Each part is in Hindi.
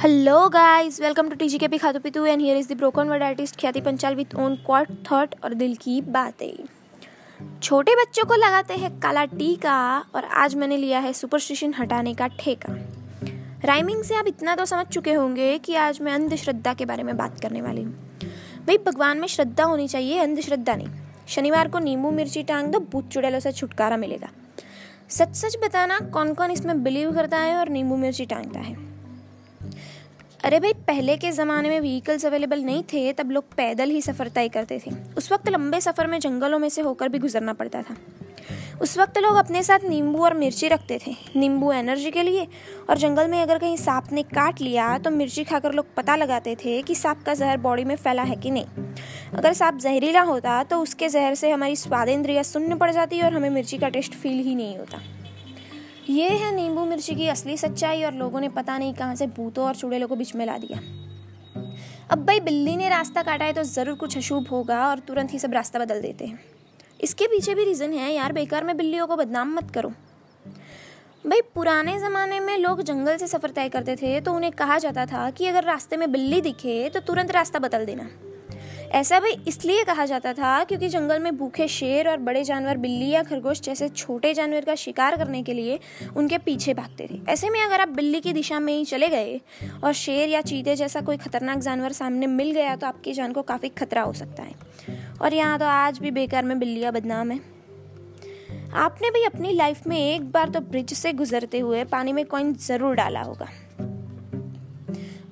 Hello guys, welcome to TGKP खातू पितू and here is the broken word artist ख्याति Panchal with own quote thought और दिल की बातें। छोटे बच्चों को लगाते हैं काला टीका और आज मैंने लिया है सुपरस्टिशन हटाने का ठेका। राइमिंग से आप इतना तो समझ चुके होंगे कि आज मैं अंधश्रद्धा के बारे में बात करने वाली हूँ। भाई भगवान में श्रद्धा होनी चाहिए अंधश्रद्धा नहीं। शनिवार को नींबू मिर्ची टांग दो भूत चुड़ैलों से छुटकारा मिलेगा। सच सच बताना कौन कौन इसमें बिलीव करता है और नींबू मिर्ची टांगता है? अरे भाई, पहले के ज़माने में व्हीकल्स अवेलेबल नहीं थे, तब लोग पैदल ही सफ़र तय करते थे। उस वक्त लंबे सफ़र में जंगलों में से होकर भी गुजरना पड़ता था। उस वक्त लोग अपने साथ नींबू और मिर्ची रखते थे, नींबू एनर्जी के लिए। और जंगल में अगर कहीं सांप ने काट लिया तो मिर्ची खाकर लोग पता लगाते थे कि सांप का जहर बॉडी में फैला है कि नहीं। अगर सांप जहरीला होता तो उसके जहर से हमारी स्वादेंद्रिया सुन्न पड़ जाती और हमें मिर्ची का टेस्ट फील ही नहीं होता। ये है नींबू मिर्ची की असली सच्चाई और लोगों ने पता नहीं कहाँ से भूतों और चुड़ैलों को बीच में ला दिया। अब भाई बिल्ली ने रास्ता काटा है तो ज़रूर कुछ अशुभ होगा और तुरंत ही सब रास्ता बदल देते हैं। इसके पीछे भी रीज़न है यार, बेकार में बिल्लियों को बदनाम मत करो। भाई पुराने ज़माने में लोग जंगल से सफ़र तय करते थे तो उन्हें कहा जाता था कि अगर रास्ते में बिल्ली दिखे तो तुरंत रास्ता बदल देना। ऐसा भी इसलिए कहा जाता था क्योंकि जंगल में भूखे शेर और बड़े जानवर, बिल्ली या खरगोश जैसे छोटे जानवर का शिकार करने के लिए उनके पीछे भागते थे। ऐसे में अगर आप बिल्ली की दिशा में ही चले गए और शेर या चीते जैसा कोई खतरनाक जानवर सामने मिल गया तो आपकी जान को काफ़ी खतरा हो सकता है। और यहाँ तो आज भी बेकार में बिल्लियाँ बदनाम है। आपने भी अपनी लाइफ में एक बार तो ब्रिज से गुजरते हुए पानी में कॉइन ज़रूर डाला होगा।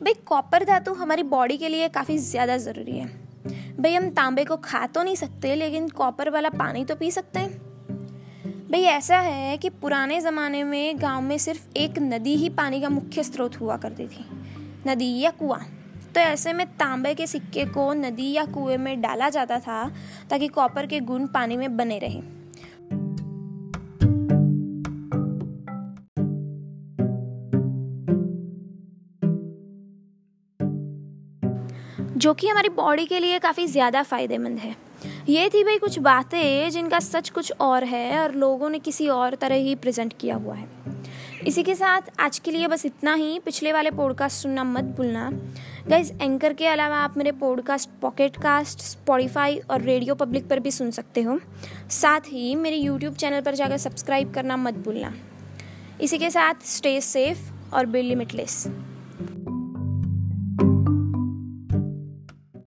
भाई कॉपर धातु हमारी बॉडी के लिए काफ़ी ज़्यादा ज़रूरी है। भाई, हम तांबे को खा तो नहीं सकते, लेकिन कॉपर वाला पानी तो पी सकते हैं। भाई, ऐसा है कि पुराने ज़माने में गाँव में सिर्फ़ एक नदी ही पानी का मुख्य स्रोत हुआ करती थी, नदी या कुआँ। तो ऐसे में तांबे के सिक्के को नदी या कुएँ में डाला जाता था, ताकि कॉपर के गुण पानी में बने रहे। जो कि हमारी बॉडी के लिए काफ़ी ज़्यादा फ़ायदेमंद है। ये थी भाई कुछ बातें जिनका सच कुछ और है और लोगों ने किसी और तरह ही प्रेजेंट किया हुआ है। इसी के साथ आज के लिए बस इतना ही। पिछले वाले पॉडकास्ट सुनना मत भूलना। गाइज़ एंकर के अलावा आप मेरे पॉडकास्ट पॉकेट कास्ट स्पॉटिफाई और रेडियो पब्लिक पर भी सुन सकते हो। साथ ही मेरे यूट्यूब चैनल पर जाकर सब्सक्राइब करना मत भूलना। इसी के साथ स्टे सेफ़ और बी लिमिटलेस